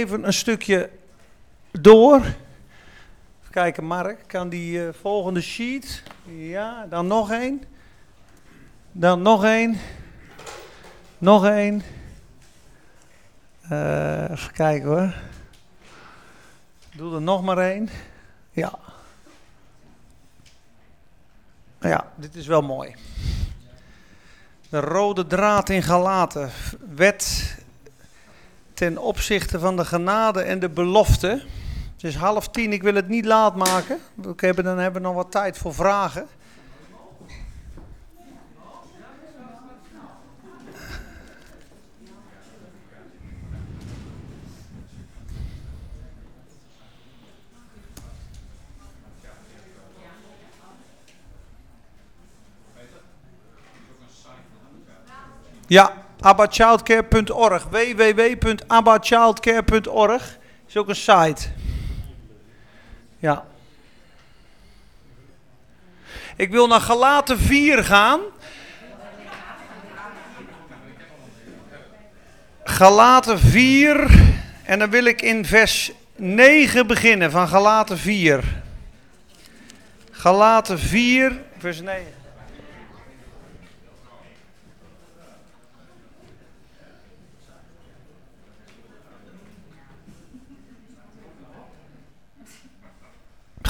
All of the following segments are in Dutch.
Even een stukje door. Even kijken, Mark, kan die uh, volgende sheet? Ja, dan nog één. Dan nog één. Nog één. Uh, even kijken hoor. Doe er nog maar één. Ja. Ja, dit is wel mooi. De rode draad in Galaten. Wet ten opzichte van de genade en de belofte. Het is half tien, ik wil het niet laat maken. Hebben, dan hebben we nog wat tijd voor vragen. Ja, abbachildcare.org. www.abbachildcare.org is ook een site. Ja. Ik wil naar Galaten 4 gaan. Galaten 4. En dan wil ik in vers 9 beginnen van Galaten 4. Galaten 4, vers 9.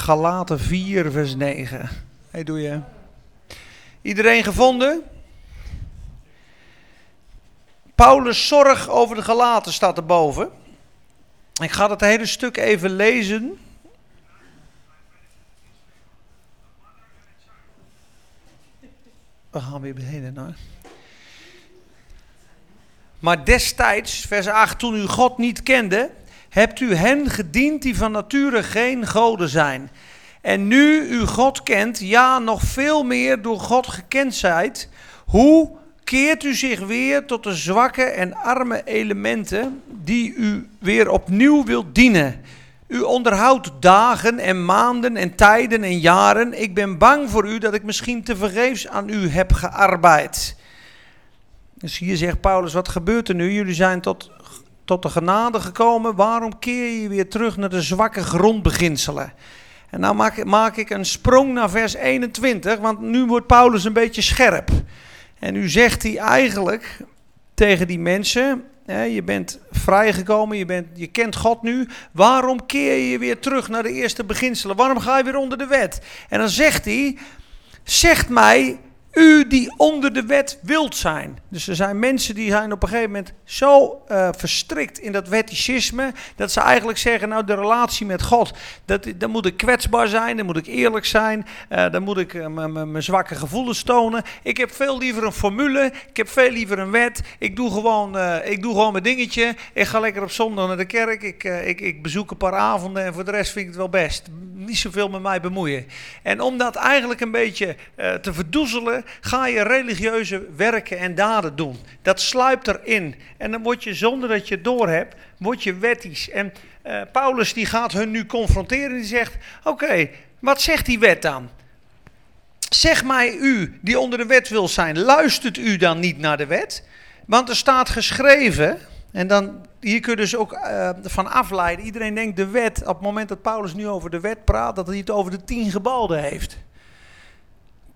Galaten 4, vers 9. Hey, doe je. Iedereen gevonden? Paulus' zorg over de Galaten staat erboven. Ik ga het hele stuk even lezen. We gaan weer beneden naar. Maar destijds, vers 8, toen u God niet kende, hebt u hen gediend die van nature geen goden zijn. En nu u God kent, ja, nog veel meer door God gekend zijt, hoe keert u zich weer tot de zwakke en arme elementen die u weer opnieuw wilt dienen? U onderhoudt dagen en maanden en tijden en jaren. Ik ben bang voor u dat ik misschien te vergeefs aan u heb gearbeid. Dus hier zegt Paulus, wat gebeurt er nu? Jullie zijn tot tot de genade gekomen, waarom keer je weer terug naar de zwakke grondbeginselen? En nou maak, ik een sprong naar vers 21, want nu wordt Paulus een beetje scherp. En nu zegt hij eigenlijk tegen die mensen, hè, je bent vrijgekomen, je, bent, je kent God nu, waarom keer je weer terug naar de eerste beginselen? Waarom ga je weer onder de wet? En dan zegt hij, zegt mij u die onder de wet wilt zijn. Dus er zijn mensen die zijn op een gegeven moment zo uh, verstrikt in dat wetticisme. dat ze eigenlijk zeggen: Nou, de relatie met God. Dat, dan moet ik kwetsbaar zijn, dan moet ik eerlijk zijn. Uh, dan moet ik uh, mijn zwakke gevoelens tonen. Ik heb veel liever een formule. Ik heb veel liever een wet. Ik doe gewoon, ik doe gewoon mijn dingetje. Ik ga lekker op zondag naar de kerk. Ik, ik, ik bezoek een paar avonden. En voor de rest vind ik het wel best. Niet zoveel met mij bemoeien. En om dat eigenlijk een beetje te verdoezelen ga je religieuze werken en daden doen. Dat sluipt erin. En dan word je, zonder dat je het doorhebt, word je wettisch. En uh, Paulus die gaat hun nu confronteren en die zegt, oké, wat zegt die wet dan? Zeg mij u, die onder de wet wil zijn, luistert u dan niet naar de wet? Want er staat geschreven, en dan, hier kun je dus ook uh, van afleiden. Iedereen denkt de wet, op het moment dat Paulus nu over de wet praat, dat hij het over de tien geboden heeft.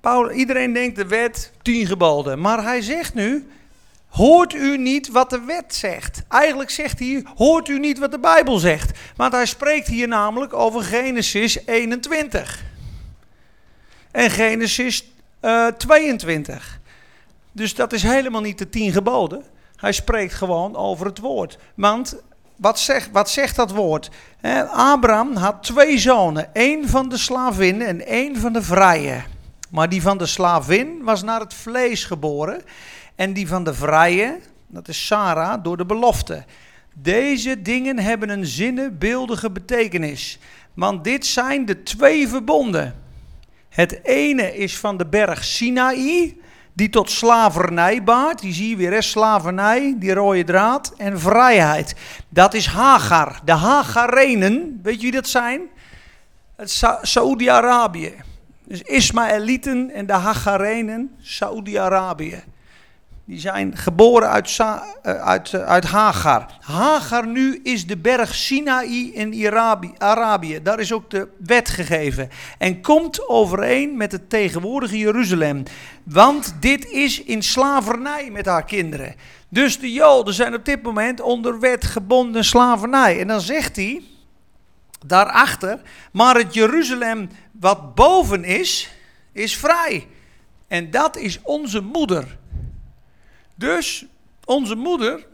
Paul, iedereen denkt de wet, tien geboden. Maar hij zegt nu, hoort u niet wat de wet zegt? Eigenlijk zegt hij, hoort u niet wat de Bijbel zegt? Want hij spreekt hier namelijk over Genesis 21. En Genesis uh, eh, 22. Dus dat is helemaal niet de tien geboden. Hij spreekt gewoon over het woord. Want wat zegt, wat zegt dat woord? Abraham had twee zonen. één van de slavin en één van de vrije. Maar die van de slavin was naar het vlees geboren. En die van de vrije, dat is Sarah, door de belofte. Deze dingen hebben een zinnebeeldige betekenis. Want dit zijn de twee verbonden. Het ene is van de berg Sinaï, die tot slavernij baart. Die zie je weer, slavernij, die rode draad. En vrijheid. Dat is Hagar. De Hagarenen, weet je wie dat zijn? Sa Saoedi-Arabië. Dus Ismaëlieten en de Hagarenen, Saoedi-Arabië. die zijn geboren uit, uh, uit, uh, uit Hagar. Hagar nu is de berg Sinaï in Arabië, Arabië. Daar is ook de wet gegeven. En komt overeen met het tegenwoordige Jeruzalem. Want dit is in slavernij met haar kinderen. Dus de Joden zijn op dit moment onder wet gebonden slavernij. En dan zegt hij daarachter, maar het Jeruzalem wat boven is, is vrij. En dat is onze moeder. Dus onze moeder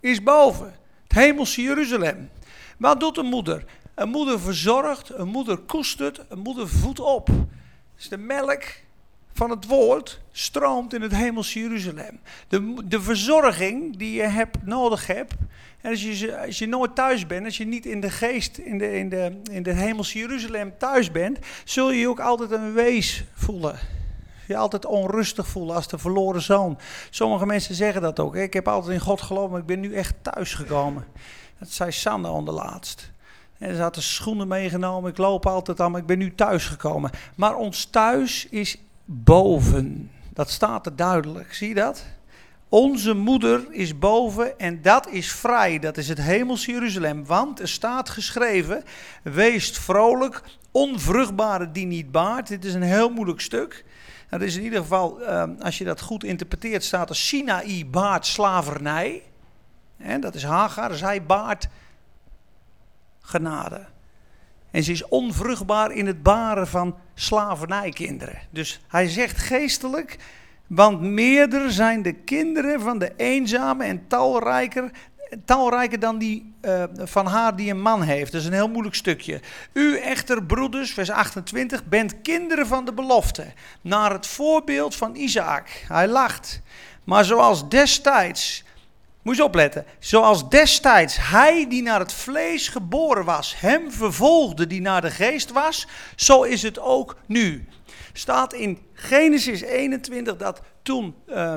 is boven. Het hemelse Jeruzalem. Wat doet een moeder? Een moeder verzorgt, een moeder koestert, een moeder voedt op. Dus de melk van het woord stroomt in het hemelse Jeruzalem. De, de verzorging die je hebt, nodig hebt. En als je, als je nooit thuis bent, als je niet in de geest, in de, in, de, in de hemelse Jeruzalem thuis bent, zul je je ook altijd een wees voelen je altijd onrustig voelen als de verloren zoon. Sommige mensen zeggen dat ook. Ik heb altijd in God geloofd, maar ik ben nu echt thuis gekomen. Dat zei Sander onderlaatst. En ze had de schoenen meegenomen. Ik loop altijd aan, maar ik ben nu thuis gekomen. Maar ons thuis is boven. Dat staat er duidelijk. Zie je dat? Onze moeder is boven en dat is vrij. Dat is het hemelse Jeruzalem. Want er staat geschreven: Wees vrolijk, onvruchtbare die niet baart. Dit is een heel moeilijk stuk. Dat is in ieder geval, ehm, als je dat goed interpreteert, staat er Sinaï baart slavernij. En dat is Hagar, zij baart genade. En ze is onvruchtbaar in het baren van slavernijkinderen. Dus hij zegt geestelijk, want meerder zijn de kinderen van de eenzame en talrijker talrijker dan die uh, van haar die een man heeft. Dat is een heel moeilijk stukje. U echter, broeders, vers 28, bent kinderen van de belofte. Naar het voorbeeld van Isaac. Hij lacht. Maar zoals destijds, moet je opletten. Zoals destijds hij die naar het vlees geboren was, hem vervolgde die naar de geest was. Zo is het ook nu. Staat in Genesis 21 dat toen uh,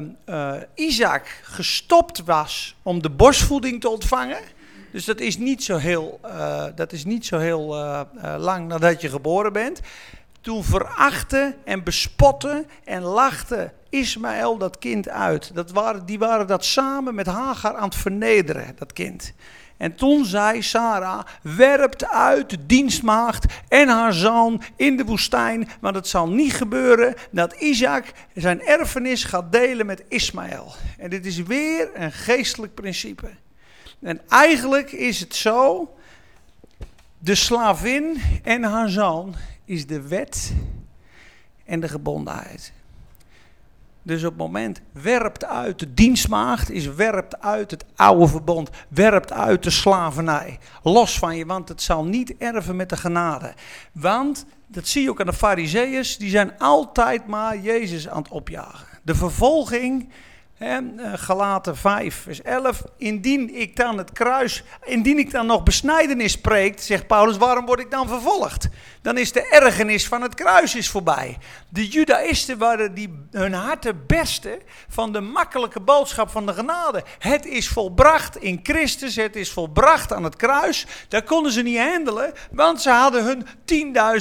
Isaac gestopt was om de borstvoeding te ontvangen. Dus dat is niet zo heel, uh, dat is niet zo heel uh, lang nadat je geboren bent. Toen verachtte en bespotte en lachte Ismaël dat kind uit. Dat waren, die waren dat samen met Hagar aan het vernederen, dat kind. En toen zei Sarah, werpt uit de dienstmaagd en haar zoon in de woestijn. Want het zal niet gebeuren dat Isaac zijn erfenis gaat delen met Ismaël. En dit is weer een geestelijk principe. En eigenlijk is het zo, de slavin en haar zoon is de wet en de gebondenheid. Dus op het moment werpt uit de dienstmaagd, is werpt uit het oude verbond, werpt uit de slavernij. Los van je, want het zal niet erven met de genade. Want, dat zie je ook aan de fariseeërs, die zijn altijd maar Jezus aan het opjagen. De vervolging Galaten 5, vers 11. Indien ik dan het kruis, indien ik dan nog besnijdenis spreekt, zegt Paulus, waarom word ik dan vervolgd? Dan is de ergernis van het kruis is voorbij. De Judaïsten waren die hun harten bersten van de makkelijke boodschap van de genade. Het is volbracht in Christus, het is volbracht aan het kruis. Daar konden ze niet handelen, want ze hadden hun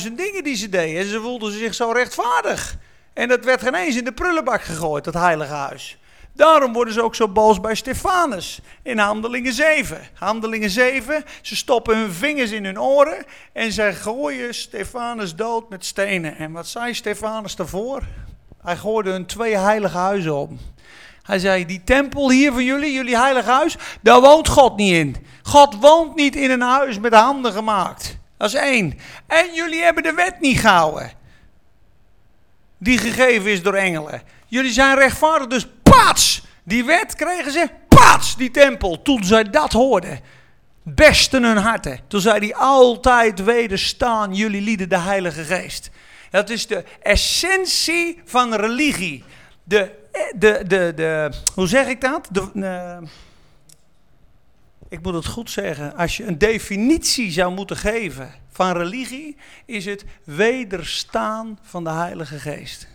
10.000 dingen die ze deden. En ze voelden zich zo rechtvaardig. En dat werd geen eens in de prullenbak gegooid, dat heilige huis. Daarom worden ze ook zo boos bij Stefanus in Handelingen 7. Handelingen 7, ze stoppen hun vingers in hun oren en ze gooien Stefanus dood met stenen. En wat zei Stefanus daarvoor? Hij gooide hun twee heilige huizen op. Hij zei, die tempel hier van jullie, jullie heilige huis, daar woont God niet in. God woont niet in een huis met handen gemaakt. Dat is één. En jullie hebben de wet niet gehouden. Die gegeven is door engelen. Jullie zijn rechtvaardig, dus Paats! Die wet kregen ze, paats, die tempel. Toen zij dat hoorden, besten hun harten. Toen zei hij altijd wederstaan jullie lieden de Heilige Geest. Dat is de essentie van religie. De, de, de, de, hoe zeg ik dat? De, uh, ik moet het goed zeggen. Als je een definitie zou moeten geven van religie, is het wederstaan van de Heilige Geest.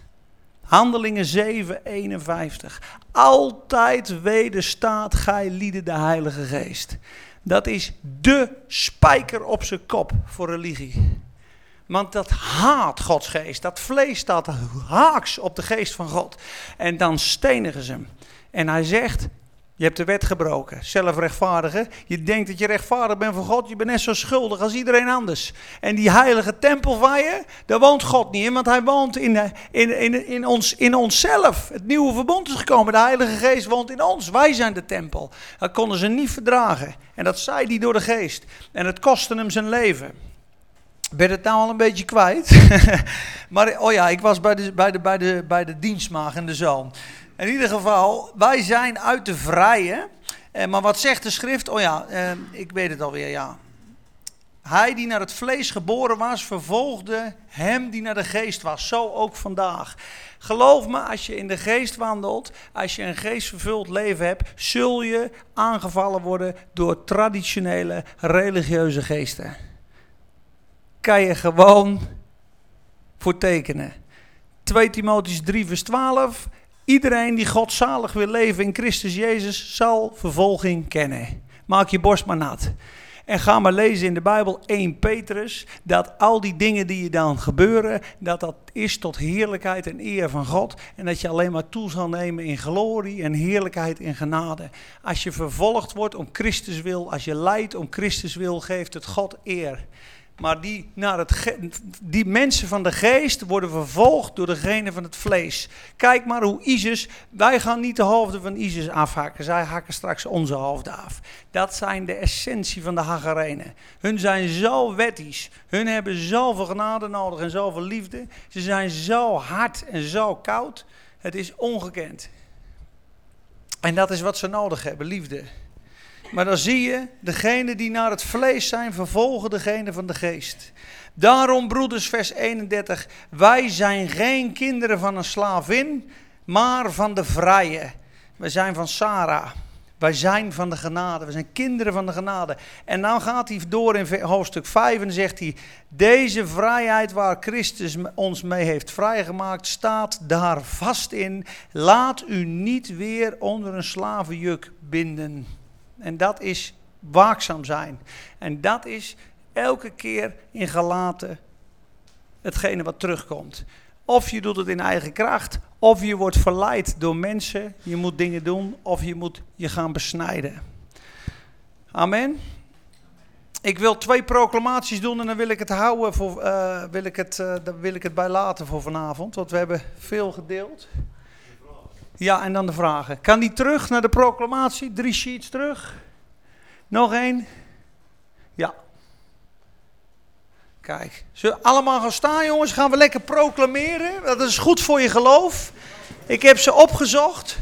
Handelingen 7, 51. Altijd wederstaat gij lieden de Heilige Geest. Dat is de spijker op zijn kop voor religie. Want dat haat Gods geest. Dat vlees staat haaks op de geest van God. En dan stenigen ze hem. En hij zegt, je hebt de wet gebroken, zelfrechtvaardigen. Je denkt dat je rechtvaardig bent voor God, je bent net zo schuldig als iedereen anders. En die heilige tempel van je, daar woont God niet in, want hij woont in, in, in, in, ons, in onszelf. Het nieuwe verbond is gekomen, de heilige geest woont in ons. Wij zijn de tempel. Dat konden ze niet verdragen. En dat zei hij door de geest. En het kostte hem zijn leven. Ben het nou al een beetje kwijt? maar oh ja, ik was bij de, bij de, bij de, bij de dienstmaag en de zoon. In ieder geval, wij zijn uit de vrije. Eh, maar wat zegt de schrift? Oh ja, eh, ik weet het alweer, ja. Hij die naar het vlees geboren was, vervolgde hem die naar de geest was. Zo ook vandaag. Geloof me, als je in de geest wandelt, als je een geestvervuld leven hebt, zul je aangevallen worden door traditionele religieuze geesten. Kan je gewoon voor tekenen. 2 Timotheus 3 vers 12. Iedereen die godzalig wil leven in Christus Jezus zal vervolging kennen. Maak je borst maar nat. En ga maar lezen in de Bijbel 1 Petrus, dat al die dingen die je dan gebeuren, dat dat is tot heerlijkheid en eer van God. En dat je alleen maar toe zal nemen in glorie en heerlijkheid en genade. Als je vervolgd wordt om Christus wil, als je lijdt om Christus wil, geeft het God eer. Maar die, naar het die mensen van de geest worden vervolgd door degene van het vlees. Kijk maar hoe ISIS, wij gaan niet de hoofden van ISIS afhakken. Zij hakken straks onze hoofden af. Dat zijn de essentie van de Hagarenen. Hun zijn zo wettisch. Hun hebben zoveel genade nodig en zoveel liefde. Ze zijn zo hard en zo koud. Het is ongekend. En dat is wat ze nodig hebben, liefde. Maar dan zie je, degene die naar het vlees zijn, vervolgen degene van de geest. Daarom, broeders, vers 31, wij zijn geen kinderen van een slavin, maar van de vrije. Wij zijn van Sarah. Wij zijn van de genade. We zijn kinderen van de genade. En dan gaat hij door in hoofdstuk 5 en zegt hij: Deze vrijheid waar Christus ons mee heeft vrijgemaakt, staat daar vast in. Laat u niet weer onder een slavenjuk binden. En dat is waakzaam zijn. En dat is elke keer in gelaten hetgene wat terugkomt. Of je doet het in eigen kracht, of je wordt verleid door mensen. Je moet dingen doen, of je moet je gaan besnijden. Amen. Ik wil twee proclamaties doen en dan wil ik het houden voor, uh, wil ik het, uh, dan wil ik het bij laten voor vanavond, want we hebben veel gedeeld. Ja, en dan de vragen. Kan die terug naar de proclamatie? Drie sheets terug. Nog één. Ja. Kijk. Zullen allemaal gaan staan, jongens? Gaan we lekker proclameren? Dat is goed voor je geloof. Ik heb ze opgezocht.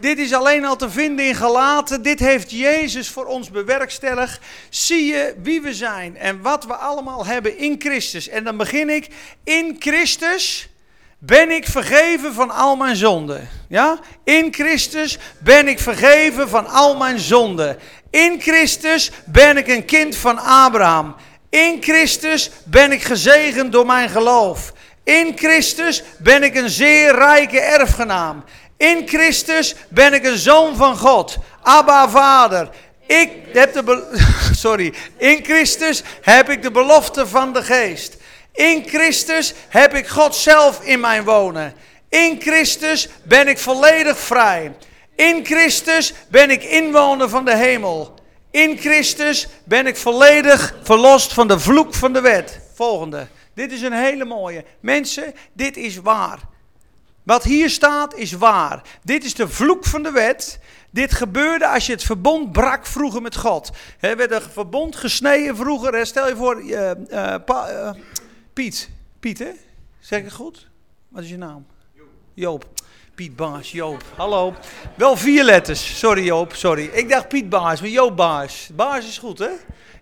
Dit is alleen al te vinden in Galaten. Dit heeft Jezus voor ons bewerkstelligd. Zie je wie we zijn en wat we allemaal hebben in Christus. En dan begin ik. In Christus ben ik vergeven van al mijn zonden. Ja? In Christus ben ik vergeven van al mijn zonden. In Christus ben ik een kind van Abraham. In Christus ben ik gezegend door mijn geloof. In Christus ben ik een zeer rijke erfgenaam. In Christus ben ik een zoon van God. Abba Vader. Ik heb de sorry. In Christus heb ik de belofte van de geest. In Christus heb ik God zelf in mijn wonen. In Christus ben ik volledig vrij. In Christus ben ik inwoner van de hemel. In Christus ben ik volledig verlost van de vloek van de wet. Volgende. Dit is een hele mooie. Mensen, dit is waar. Wat hier staat is waar. Dit is de vloek van de wet. Dit gebeurde als je het verbond brak vroeger met God. Er werd een verbond gesneden vroeger. Stel je voor, uh, Piet. Piet, hè? Zeg ik het goed? Wat is je naam? Joop. Piet Baas, Joop. Hallo. Wel vier letters. Sorry Joop, sorry. Ik dacht Piet Baas, maar Joop Baas. Baas is goed, hè?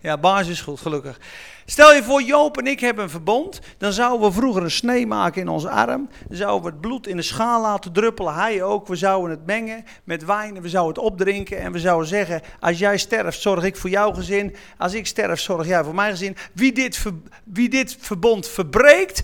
Ja, Baas is goed, gelukkig. Stel je voor, Joop en ik hebben een verbond. Dan zouden we vroeger een snee maken in onze arm. Dan zouden we het bloed in de schaal laten druppelen. Hij ook. We zouden het mengen met wijn. We zouden het opdrinken. En we zouden zeggen: Als jij sterft, zorg ik voor jouw gezin. Als ik sterf, zorg jij voor mijn gezin. Wie dit, wie dit verbond verbreekt,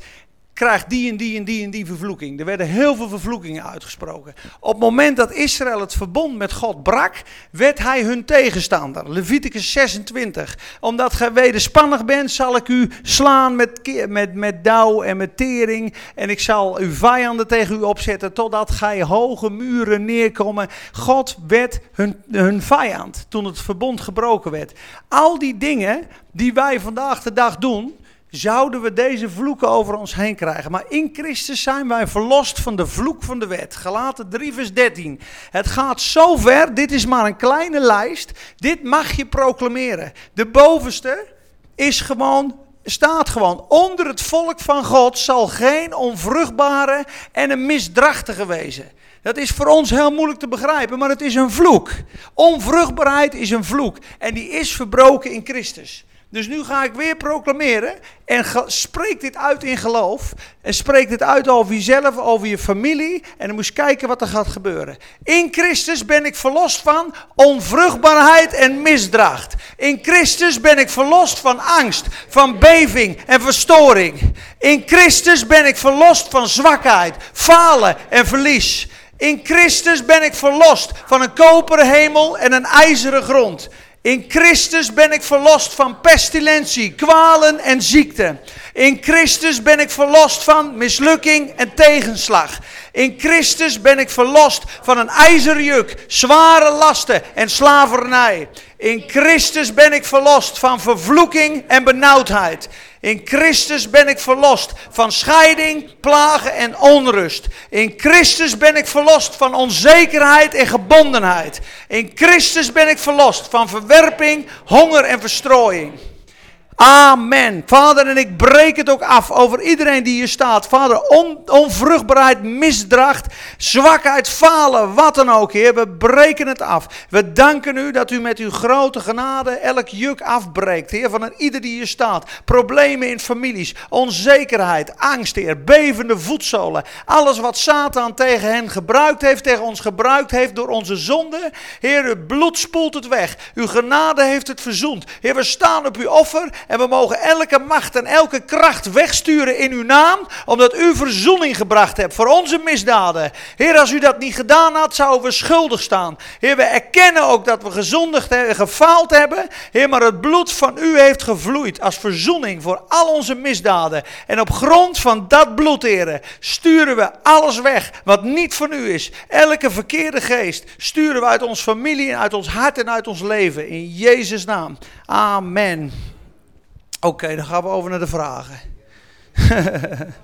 krijgt die en die en die en die vervloeking. Er werden heel veel vervloekingen uitgesproken. Op het moment dat Israël het verbond met God brak, werd hij hun tegenstander. Leviticus 26. Omdat gij wederspannig bent, zal ik u slaan met, met, met dauw en met tering. En ik zal uw vijanden tegen u opzetten, totdat gij hoge muren neerkomen. God werd hun, hun vijand toen het verbond gebroken werd. Al die dingen die wij vandaag de dag doen, zouden we deze vloeken over ons heen krijgen. Maar in Christus zijn wij verlost van de vloek van de wet. Galaten 3 vers 13. Het gaat zo ver, dit is maar een kleine lijst. Dit mag je proclameren. De bovenste is gewoon staat gewoon, onder het volk van God zal geen onvruchtbare en een misdrachtige wezen. Dat is voor ons heel moeilijk te begrijpen, maar het is een vloek. Onvruchtbaarheid is een vloek en die is verbroken in Christus. Dus nu ga ik weer proclameren en spreek dit uit in geloof. En spreek dit uit over jezelf, over je familie. En dan moet je kijken wat er gaat gebeuren. In Christus ben ik verlost van onvruchtbaarheid en misdracht. In Christus ben ik verlost van angst, van beving en verstoring. In Christus ben ik verlost van zwakheid, falen en verlies. In Christus ben ik verlost van een koperen hemel en een ijzeren grond. In Christus ben ik verlost van pestilentie, kwalen en ziekte. In Christus ben ik verlost van mislukking en tegenslag. In Christus ben ik verlost van een ijzeren juk, zware lasten en slavernij. In Christus ben ik verlost van vervloeking en benauwdheid. In Christus ben ik verlost van scheiding, plagen en onrust. In Christus ben ik verlost van onzekerheid en gebondenheid. In Christus ben ik verlost van verwerping, honger en verstrooiing. Amen. Vader, en ik breek het ook af over iedereen die hier staat. Vader, on, onvruchtbaarheid, misdracht, zwakheid, falen, wat dan ook, Heer. We breken het af. We danken u dat u met uw grote genade elk juk afbreekt, Heer, van een ieder die hier staat. Problemen in families, onzekerheid, angst, Heer, bevende voetzolen. Alles wat Satan tegen hen gebruikt heeft, tegen ons gebruikt heeft door onze zonde. Heer, uw bloed spoelt het weg. Uw genade heeft het verzoend. Heer, we staan op uw offer en we mogen elke macht en elke kracht wegsturen in uw naam, omdat u verzoening gebracht hebt voor onze misdaden. Heer, als u dat niet gedaan had, zouden we schuldig staan. Heer, we erkennen ook dat we gezondigd en gefaald hebben. Heer, maar het bloed van u heeft gevloeid als verzoening voor al onze misdaden. En op grond van dat bloed, Heer, sturen we alles weg wat niet van u is. Elke verkeerde geest sturen we uit ons familie en uit ons hart en uit ons leven. In Jezus' naam. Amen. Oké, dan gaan we over naar de vragen.